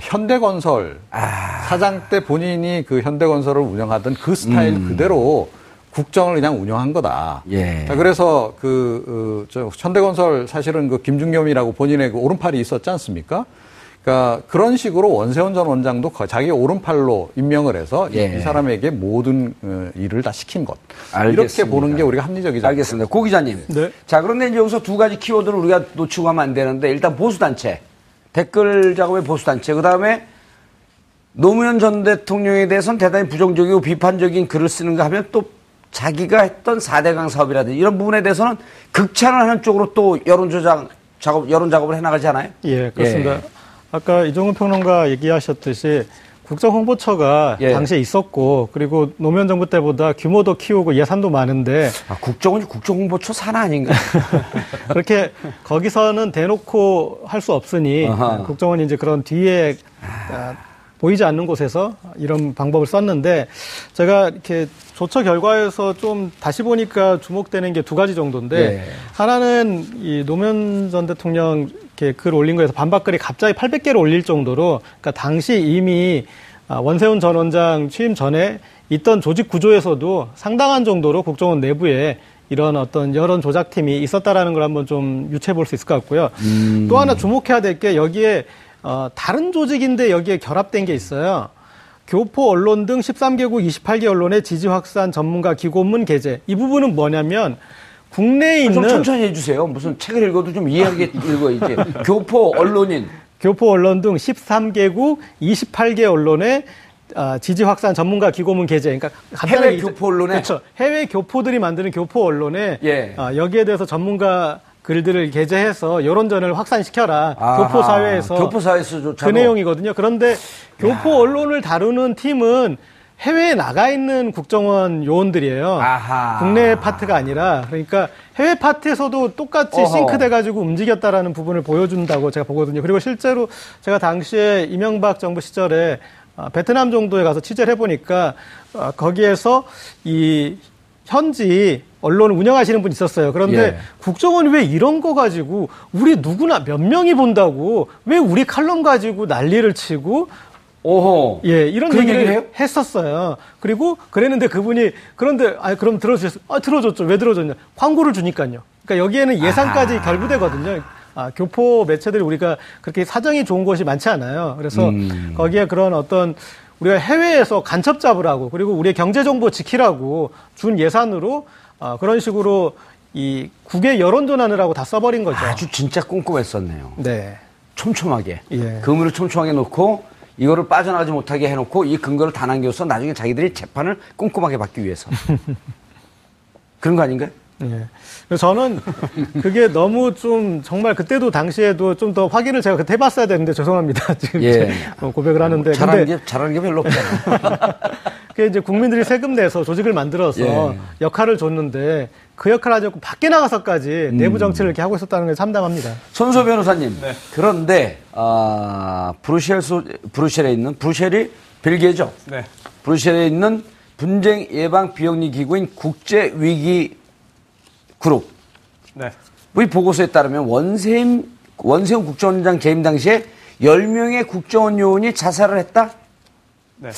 현대건설 아. 사장 때 본인이 그 현대건설을 운영하던 그 스타일 그대로 국정을 그냥 운영한 거다. 음. 예. 자, 그래서 그, 어, 저, 현대건설 사실은 그 김중겸이라고 본인의 그 오른팔이 있었지 않습니까? 그러니까 그런 식으로 원세훈 전 원장도 거- 자기 오른팔로 임명을 해서 이- 예. 이 사람에게 모든 어, 일을 다 시킨 것. 이렇게 알겠습니다. 보는 게 우리가 합리적이지 알겠습니다. 고 기자님. 네. 자, 그런데 이제 여기서 두 가지 키워드를 우리가 놓치고 가면 안 되는데, 일단 보수단체. 댓글 작업의 보수단체. 그 다음에 노무현 전 대통령에 대해서는 대단히 부정적이고 비판적인 글을 쓰는가 하면 또 자기가 했던 4대강 사업이라든지 이런 부분에 대해서는 극찬을 하는 쪽으로 또 여론조작 작업, 여론 작업을 해나가지 않아요? 예, 그렇습니다. 예. 아까 이종훈 평론가 얘기하셨듯이 국정홍보처가 예. 당시에 있었고 그리고 노무현 정부 때보다 규모도 키우고 예산도 많은데 아, 국정원이 국정홍보처 산하 아닌가? 그렇게 거기서는 대놓고 할 수 없으니 아하. 국정원이 이제 그런 뒤에 아, 보이지 않는 곳에서 이런 방법을 썼는데 제가 이렇게 조처 결과에서 좀 다시 보니까 주목되는 게 두 가지 정도인데 예. 하나는 이 노무현 전 대통령 이렇게 글 올린 거에서 반박글이 갑자기 800개를 올릴 정도로 그러니까 당시 이미 아, 원세훈 전 원장 취임 전에 있던 조직 구조에서도 상당한 정도로 국정원 내부에 이런 어떤 여론 조작팀이 있었다라는 걸 한번 좀 유추해 볼 수 있을 것 같고요. 또 하나 주목해야 될 게 여기에 어, 다른 조직인데 여기에 결합된 게 있어요. 교포 언론 등 13개국 28개 언론의 지지 확산 전문가 기고문 게재. 이 부분은 뭐냐면 국내에 좀 있는 천천히 해주세요. 무슨 책을 읽어도 좀 이해하게 읽어야지. 교포 언론인. 교포 언론 등 13개국 28개 언론의 아, 지지 확산 전문가 기고문 게재. 그러니까 해외 교포 언론에? 그렇죠. 해외 교포들이 만드는 교포 언론에 예. 아, 여기에 대해서 전문가 글들을 게재해서 여론전을 확산시켜라. 아하. 교포 사회에서 교포 사회에서조차도. 그 내용이거든요. 그런데 교포 언론을 다루는 팀은 해외에 나가 있는 국정원 요원들이에요. 아하. 국내 파트가 아니라 그러니까 해외 파트에서도 똑같이 어허. 싱크돼 가지고 움직였다라는 부분을 보여준다고 제가 보거든요. 그리고 실제로 제가 당시에 이명박 정부 시절에 아, 베트남 정도에 가서 취재를 해보니까 아, 거기에서 이 현지 언론을 운영하시는 분 있었어요. 그런데 예. 국정원이 왜 이런 거 가지고 우리 누구나 몇 명이 본다고 왜 우리 칼럼 가지고 난리를 치고 오호. 예, 이런 얘기를 해요? 했었어요. 그리고 그랬는데 그분이 그런데 아 그럼 들어주셨어요. 아 들어줬죠. 왜 들어줬냐? 광고를 주니까요. 그러니까 여기에는 예산까지 아. 결부되거든요. 아, 교포 매체들이 우리가 그렇게 사정이 좋은 곳이 많지 않아요. 그래서 음. 거기에 그런 어떤 우리가 해외에서 간첩 잡으라고 그리고 우리의 경제 정보 지키라고 준 예산으로 아, 그런 식으로 이 국외 여론 전환을 다 써버린 거죠. 아주 진짜 꼼꼼했었네요. 네. 촘촘하게. 예. 그물을 촘촘하게 놓고 이거를 빠져나가지 못하게 해놓고 이 근거를 다 남겨서 나중에 자기들이 재판을 꼼꼼하게 받기 위해서. 그런 거 아닌가요? 예. 그래서 저는 그게 너무 좀 정말 그때도 당시에도 좀 더 확인을 제가 그때 해봤어야 되는데 죄송합니다. 지금 예. 어, 고백을 하는데. 잘하는 게, 잘하는 게 별로 없잖아요. 그게 이제 국민들이 세금 내서 조직을 만들어서 예. 역할을 줬는데 그 역할을 하지 않고 밖에 나가서까지 음. 내부 정치를 이렇게 하고 있었다는 게 참담합니다. 손소 변호사님. 그런데, 아, 브루셀, 소, 브루셀에 있는, 브루셀이 벨기에죠? 네. 브루셀에 있는 분쟁 예방 비영리 기구인 국제 위기 그룹. 네. 의 보고서에 따르면 원세임, 원세훈 국정원장 재임 당시에 10명의 국정원 요원이 자살을 했다? 네.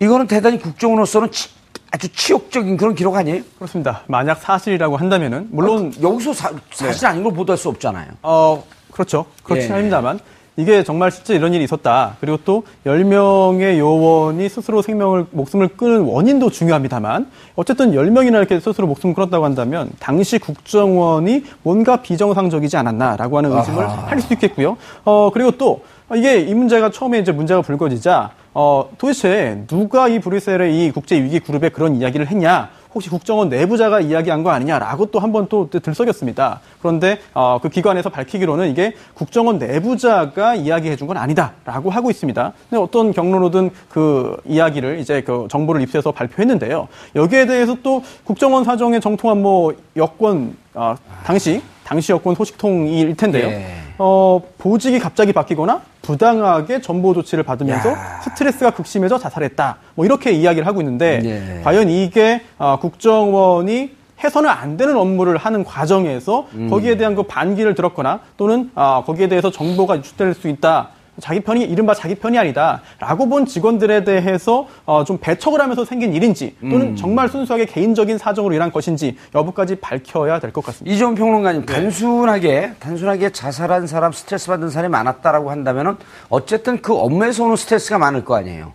이거는 대단히 국정원으로서는 치- 아주 치욕적인 그런 기록 아니에요? 그렇습니다. 만약 사실이라고 한다면은 물론 아, 여기서 사, 사실 아닌 걸 보도할 수 없잖아요. 어, 그렇죠. 그렇긴 예. 합니다만 이게 정말 실제 이런 일이 있었다. 그리고 또 10명의 요원이 스스로 생명을, 목숨을 끊은 원인도 중요합니다만 어쨌든 10명이나 이렇게 스스로 목숨을 끊었다고 한다면 당시 국정원이 뭔가 비정상적이지 않았나라고 하는 의심을 할 수 있겠고요. 어, 그리고 또 이게 이 문제가 처음에 이제 문제가 불거지자 어, 도대체 누가 이 브뤼셀의 이 국제 위기 그룹에 그런 이야기를 했냐? 혹시 국정원 내부자가 이야기한 거 아니냐라고 또 한 번 또 들썩였습니다. 그런데 어, 그 기관에서 밝히기로는 이게 국정원 내부자가 이야기해 준 건 아니다라고 하고 있습니다. 근데 어떤 경로로든 그 이야기를 이제 그 정보를 입수해서 발표했는데요. 여기에 대해서 또 국정원 사정에 정통한 뭐 여권 어, 당시 당시 여권 소식통일 텐데요. 예. 어, 보직이 갑자기 바뀌거나 부당하게 전보 조치를 받으면서 스트레스가 극심해져 자살했다. 뭐 이렇게 이야기를 하고 있는데 예. 과연 이게 아, 국정원이 해서는 안 되는 업무를 하는 과정에서 음. 거기에 대한 그 반기를 들었거나 또는 아, 거기에 대해서 정보가 유출될 수 있다. 자기 편이 이른바 자기 편이 아니다라고 본 직원들에 대해서 어, 좀 배척을 하면서 생긴 일인지 또는 음. 정말 순수하게 개인적인 사정으로 일한 것인지 여부까지 밝혀야 될 것 같습니다. 이재훈 평론가님, 단순하게, 단순하게 자살한 사람, 스트레스 받은 사람이 많았다라고 한다면은 어쨌든 그 업무에서 오는 스트레스가 많을 거 아니에요.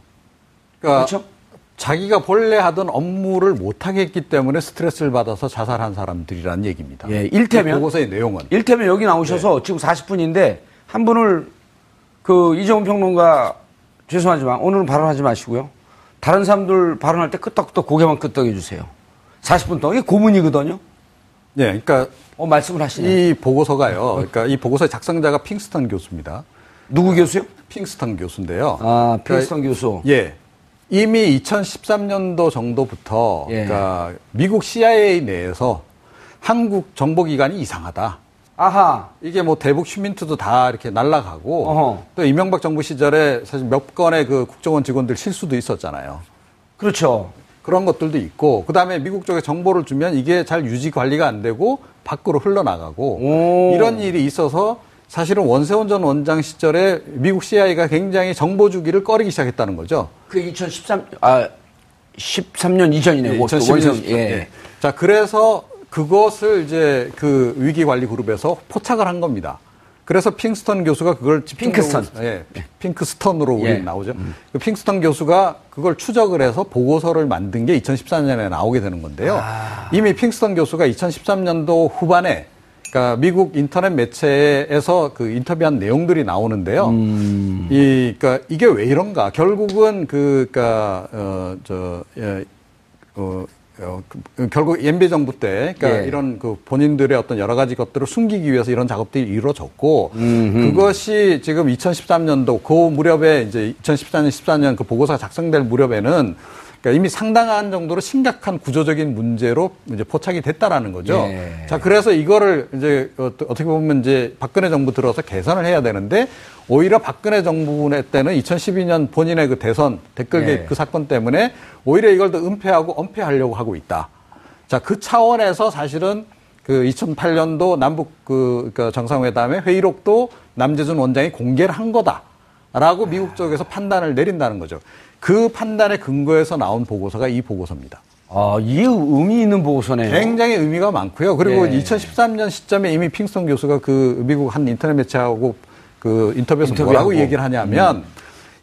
그러니까 그렇죠? 자기가 본래 하던 업무를 못하게 했기 때문에 스트레스를 받아서 자살한 사람들이라는 얘기입니다. 예, 일테면? 그 보고서의 내용은. 일테면 여기 나오셔서 네. 지금 40분인데 한 분을 그 이재훈 평론가 죄송하지만 오늘은 발언하지 마시고요. 다른 사람들 발언할 때 끄떡끄떡 고개만 끄떡해 주세요. 40분 동안 이게 고문이거든요. 예, 그러니까 어, 말씀을 하시네. 이 보고서가요. 그러니까 이 보고서의 작성자가 핑스턴 교수입니다. 누구 교수요? 핑스턴 교수인데요. 아, 핑스턴 교수. 예. 이미 2013년도 정도부터 예. 그러니까 미국 CIA 내에서 한국 정보기관이 이상하다. 아하. 이게 뭐 대북 휴민트도 다 이렇게 날라가고 어허. 또 이명박 정부 시절에 사실 몇 건의 그 국정원 직원들 실수도 있었잖아요. 그렇죠. 그런 것들도 있고 그다음에 미국 쪽에 정보를 주면 이게 잘 유지 관리가 안 되고 밖으로 흘러나가고 오. 이런 일이 있어서 사실은 원세훈 전 원장 시절에 미국 CIA가 굉장히 정보 주기를 꺼리기 시작했다는 거죠. 그 2013, 아, 13년 이전이네요. 예, 그것도 2012년 원세훈, 예. 자, 그래서 그것을 이제 그 위기 관리 그룹에서 포착을 한 겁니다. 그래서 핑스턴 교수가 그걸 핑크스턴. 예, 피- 핑크스턴으로 우리 예. 나오죠. 그 핑스턴 교수가 그걸 추적을 해서 보고서를 만든 게 2014년에 나오게 되는 건데요. 아. 이미 핑스턴 교수가 2013년도 후반에 그러니까 미국 인터넷 매체에서 그 인터뷰한 내용들이 나오는데요. 음. 이, 그러니까 이게 왜 이런가? 결국은 그, 그러니까 어저 예, 어, 어, 그, 결국 MB 정부 때, 그러니까 예. 이런 그 본인들의 어떤 여러 가지 것들을 숨기기 위해서 이런 작업들이 이루어졌고, 그것이 지금 2013년도 그 무렵에 이제 2014년, 14년 그 보고서가 작성될 무렵에는 그러니까 이미 상당한 정도로 심각한 구조적인 문제로 이제 포착이 됐다라는 거죠. 예. 자, 그래서 이거를 이제 어- 어떻게 보면 이제 박근혜 정부 들어서 개선을 해야 되는데 오히려 박근혜 정부 때는 2012년 본인의 그 대선 댓글 예. 개입 그 사건 때문에 오히려 이걸 더 은폐하고 엄폐하려고 하고 있다. 자, 그 차원에서 사실은 그 2008년도 남북 그 그러니까 정상회담의 회의록도 남재준 원장이 공개를 한 거다 라고 미국 쪽에서 판단을 내린다는 거죠. 그 판단의 근거에서 나온 보고서가 이 보고서입니다. 아, 이 의미 있는 보고서네요. 굉장히 의미가 많고요. 그리고 예. 2013년 시점에 이미 핑스턴 교수가 그 미국 한 인터넷 매체하고 그 인터뷰에서 인터뷰하고. 뭐라고 얘기를 하냐면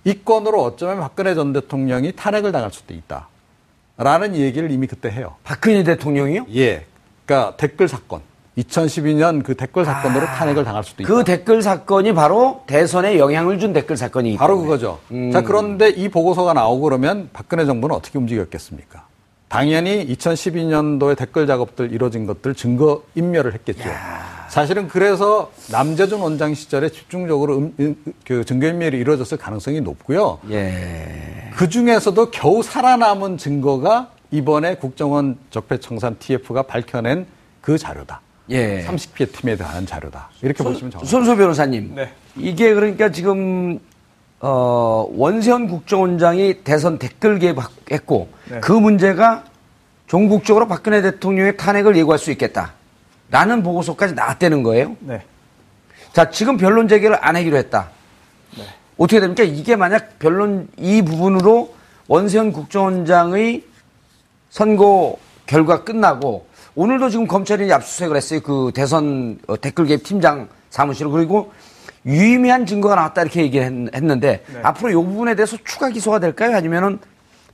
이 건으로 어쩌면 박근혜 전 대통령이 탄핵을 당할 수도 있다. 라는 얘기를 이미 그때 해요. 박근혜 대통령이요? 예. 그러니까 댓글 사건. 2012년 그 댓글 사건으로 탄핵을 당할 수도 있다. 그 댓글 사건이 바로 대선에 영향을 준 댓글 사건이 바로 그거죠. 음. 자, 그런데 이 보고서가 나오고 그러면 박근혜 정부는 어떻게 움직였겠습니까? 당연히 2012년도에 댓글 작업들 이루어진 것들 증거 인멸을 했겠죠. 사실은 그래서 남재준 원장 시절에 집중적으로 음, 음, 그 증거 인멸이 이루어졌을 가능성이 높고요. 예. 그 중에서도 겨우 살아남은 증거가 이번에 국정원 적폐청산 TF가 밝혀낸 그 자료다. 예. 30개 팀에 대한 자료다. 이렇게 보시면 정확합니다. 손소 변호사님. 네. 이게 그러니까 지금 어, 원세현 국정원장이 대선 댓글 개입했고 네. 그 문제가 종국적으로 박근혜 대통령의 탄핵을 예고할 수 있겠다. 라는 보고서까지 나왔다는 거예요. 네. 자, 지금 변론 제기를 안 하기로 했다. 어떻게 됩니까? 이게 만약 변론 이 부분으로 원세현 국정원장의 선거 결과 끝나고 오늘도 지금 검찰이 압수수색을 했어요. 그 대선 어, 댓글 개입 팀장 사무실을 그리고 유의미한 증거가 나왔다 이렇게 얘기했는데 앞으로 이 부분에 대해서 추가 기소가 될까요? 아니면은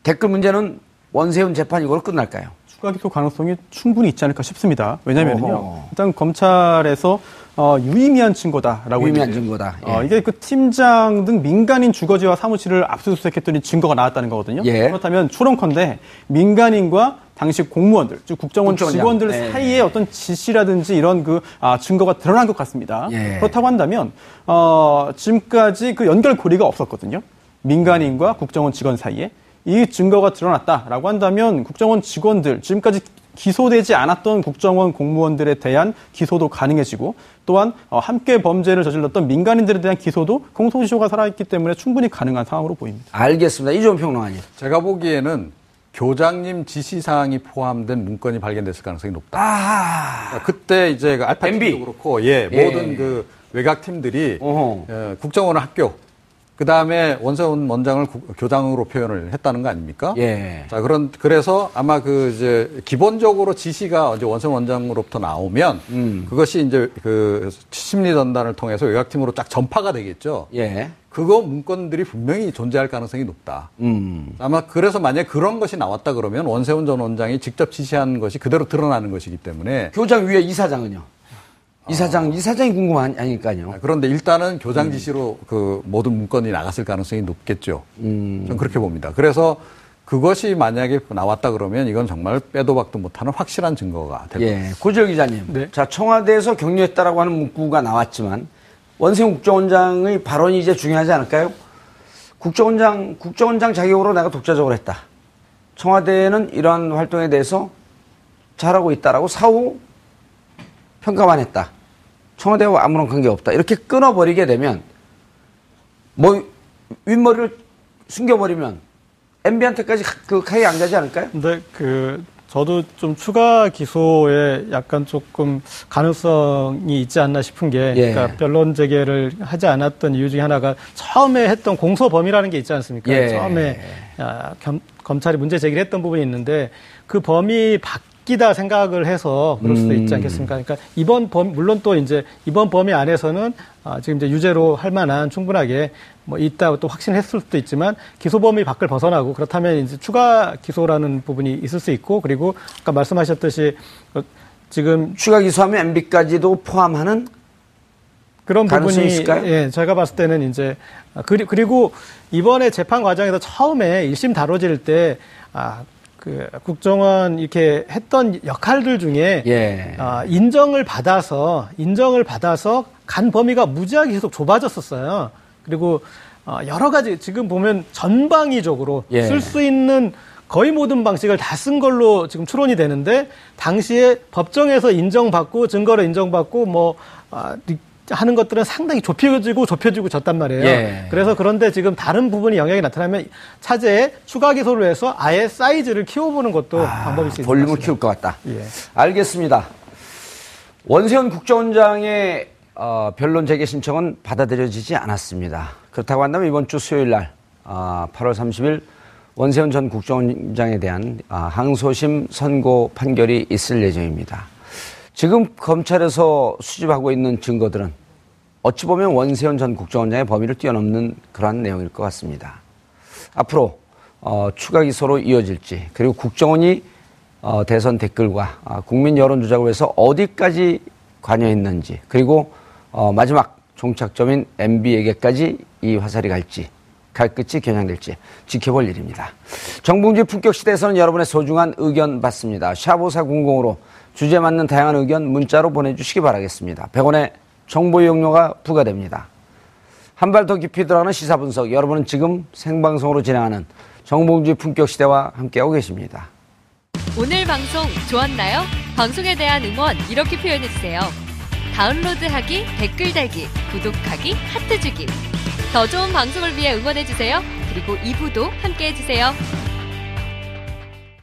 댓글 문제는 원세훈 재판 이걸로 끝날까요? 추가 기소 가능성이 충분히 있지 않을까 싶습니다. 왜냐면요. 일단 검찰에서 어, 유의미한 증거다라고 유의미한 증거다. 예. 어, 이게 그 팀장 등 민간인 주거지와 사무실을 압수수색했더니 증거가 나왔다는 거거든요. 예. 그렇다면 추론컨대 민간인과 당시 공무원들, 즉 국정원 국정원장. 직원들 예. 사이에 어떤 지시라든지 이런 그 아, 증거가 드러난 것 같습니다. 예. 그렇다고 한다면 어, 지금까지 그 연결고리가 없었거든요. 민간인과 국정원 직원 사이에 이 증거가 드러났다라고 한다면 국정원 직원들 지금까지 기소되지 않았던 국정원 공무원들에 대한 기소도 가능해지고 또한 어, 함께 범죄를 저질렀던 민간인들에 대한 기소도 공소시효가 살아있기 때문에 충분히 가능한 상황으로 보입니다. 알겠습니다. 이종 평론가님. 제가 보기에는 교장님 지시사항이 포함된 문건이 발견됐을 가능성이 높다. 아, 그때 이제 그 알파 MB. 팀도 그렇고 예, 예. 모든 그 외곽 팀들이 어허. 예, 국정원 학교 그 다음에 원세훈 원장을 구- 교장으로 표현을 했다는 거 아닙니까? 예. 자 그런 그래서 아마 그 이제 기본적으로 지시가 이제 원세훈 원장으로부터 나오면 음. 그것이 이제 그 심리 전단을 통해서 외곽 팀으로 쫙 전파가 되겠죠. 예. 그거 문건들이 분명히 존재할 가능성이 높다. 음. 아마 그래서 만약 그런 것이 나왔다 그러면 원세훈 전 원장이 직접 지시한 것이 그대로 드러나는 것이기 때문에 교장 위에 이사장은요? 이사장, 이사장이 궁금하니까요. 아, 그런데 일단은 교장 지시로 그 모든 문건이 나갔을 가능성이 높겠죠. 저는 그렇게 봅니다. 그래서 그것이 만약에 나왔다 그러면 이건 정말 빼도 박도 못하는 확실한 증거가 될 겁니다. 예, 고지혁 기자님. 네. 자, 청와대에서 격려했다라고 하는 문구가 나왔지만 원세훈 국정원장의 발언이 이제 중요하지 않을까요? 국정원장, 국정원장 자격으로 내가 독자적으로 했다. 청와대는 이러한 활동에 대해서 잘하고 있다라고 사후 평가만 했다. 청와대와 아무런 관계 없다. 이렇게 끊어버리게 되면 뭐 윗머리를 숨겨버리면 MB한테까지 그 카이 안 가지 않을까요? 근데 그 저도 좀 추가 기소에 약간 조금 가능성이 있지 않나 싶은 게 예. 그러니까 변론 재개를 하지 않았던 이유 중에 하나가 처음에 했던 공소 범위라는 게 있지 않습니까? 예. 처음에 아, 겸- 검찰이 문제 제기를 했던 부분이 있는데 그 범위 바뀌다 생각을 해서 그럴 수도 음. 있지 않겠습니까? 그러니까 이번 범 물론 또 이제 이번 범위 안에서는 아, 지금 이제 유죄로 할 만한 충분하게 뭐 있다 또 확신했을 수도 있지만 기소 범위 밖을 벗어나고 그렇다면 이제 추가 기소라는 부분이 있을 수 있고 그리고 아까 말씀하셨듯이 어, 지금 추가 기소하면 MB까지도 포함하는 그런 부분이 있을까요? 예, 제가 봤을 때는 이제 아, 그리, 그리고 이번에 재판 과정에서 처음에 1심 다뤄질 때 아, 그 국정원 이렇게 했던 역할들 중에 예. 아, 인정을 받아서 인정을 받아서 간 범위가 무지하게 계속 좁아졌었어요. 그리고 어, 여러 가지 지금 보면 전방위적으로 예. 쓸수 있는 거의 모든 방식을 다 쓴 걸로 지금 추론이 되는데 당시에 법정에서 인정받고 증거로 인정받고 뭐 아, 하는 것들은 상당히 좁혀지고 좁혀지고 졌단 말이에요. 예. 그래서 그런데 지금 다른 부분이 영향이 나타나면 차제에 추가 기소를 해서 아예 사이즈를 키워보는 것도 방법일 수 있습니다. 볼륨을 키울 것 같다. 예. 알겠습니다. 원세훈 국정원장의 어, 변론 재개 신청은 받아들여지지 않았습니다. 그렇다고 한다면 이번 주 수요일 날 어, 8월 30일 원세훈 전 국정원장에 대한 어, 항소심 선고 판결이 있을 예정입니다. 지금 검찰에서 수집하고 있는 증거들은 어찌 보면 원세훈 전 국정원장의 범위를 뛰어넘는 그러한 내용일 것 같습니다. 앞으로 어, 추가 기소로 이어질지 그리고 국정원이 어, 대선 댓글과 아, 국민 여론 조작을 위해서 어디까지 관여했는지 그리고 어, 마지막 종착점인 MB에게까지 이 화살이 갈지 갈 끝이 겨냥될지 지켜볼 일입니다. 정봉주의 품격 시대에서는 여러분의 소중한 의견 받습니다. 샤보사 공공으로 주제 맞는 다양한 의견 문자로 보내주시기 바라겠습니다. 100원의 정보 이용료가 부과됩니다. 한 발 더 깊이 들어가는 시사 분석 여러분은 지금 생방송으로 진행하는 정봉주의 품격 시대와 함께하고 계십니다. 오늘 방송 좋았나요? 방송에 대한 응원 이렇게 표현해주세요. 다운로드하기, 댓글 달기, 구독하기, 하트 주기. 더 좋은 방송을 위해 응원해주세요. 그리고 2부도 함께 해주세요.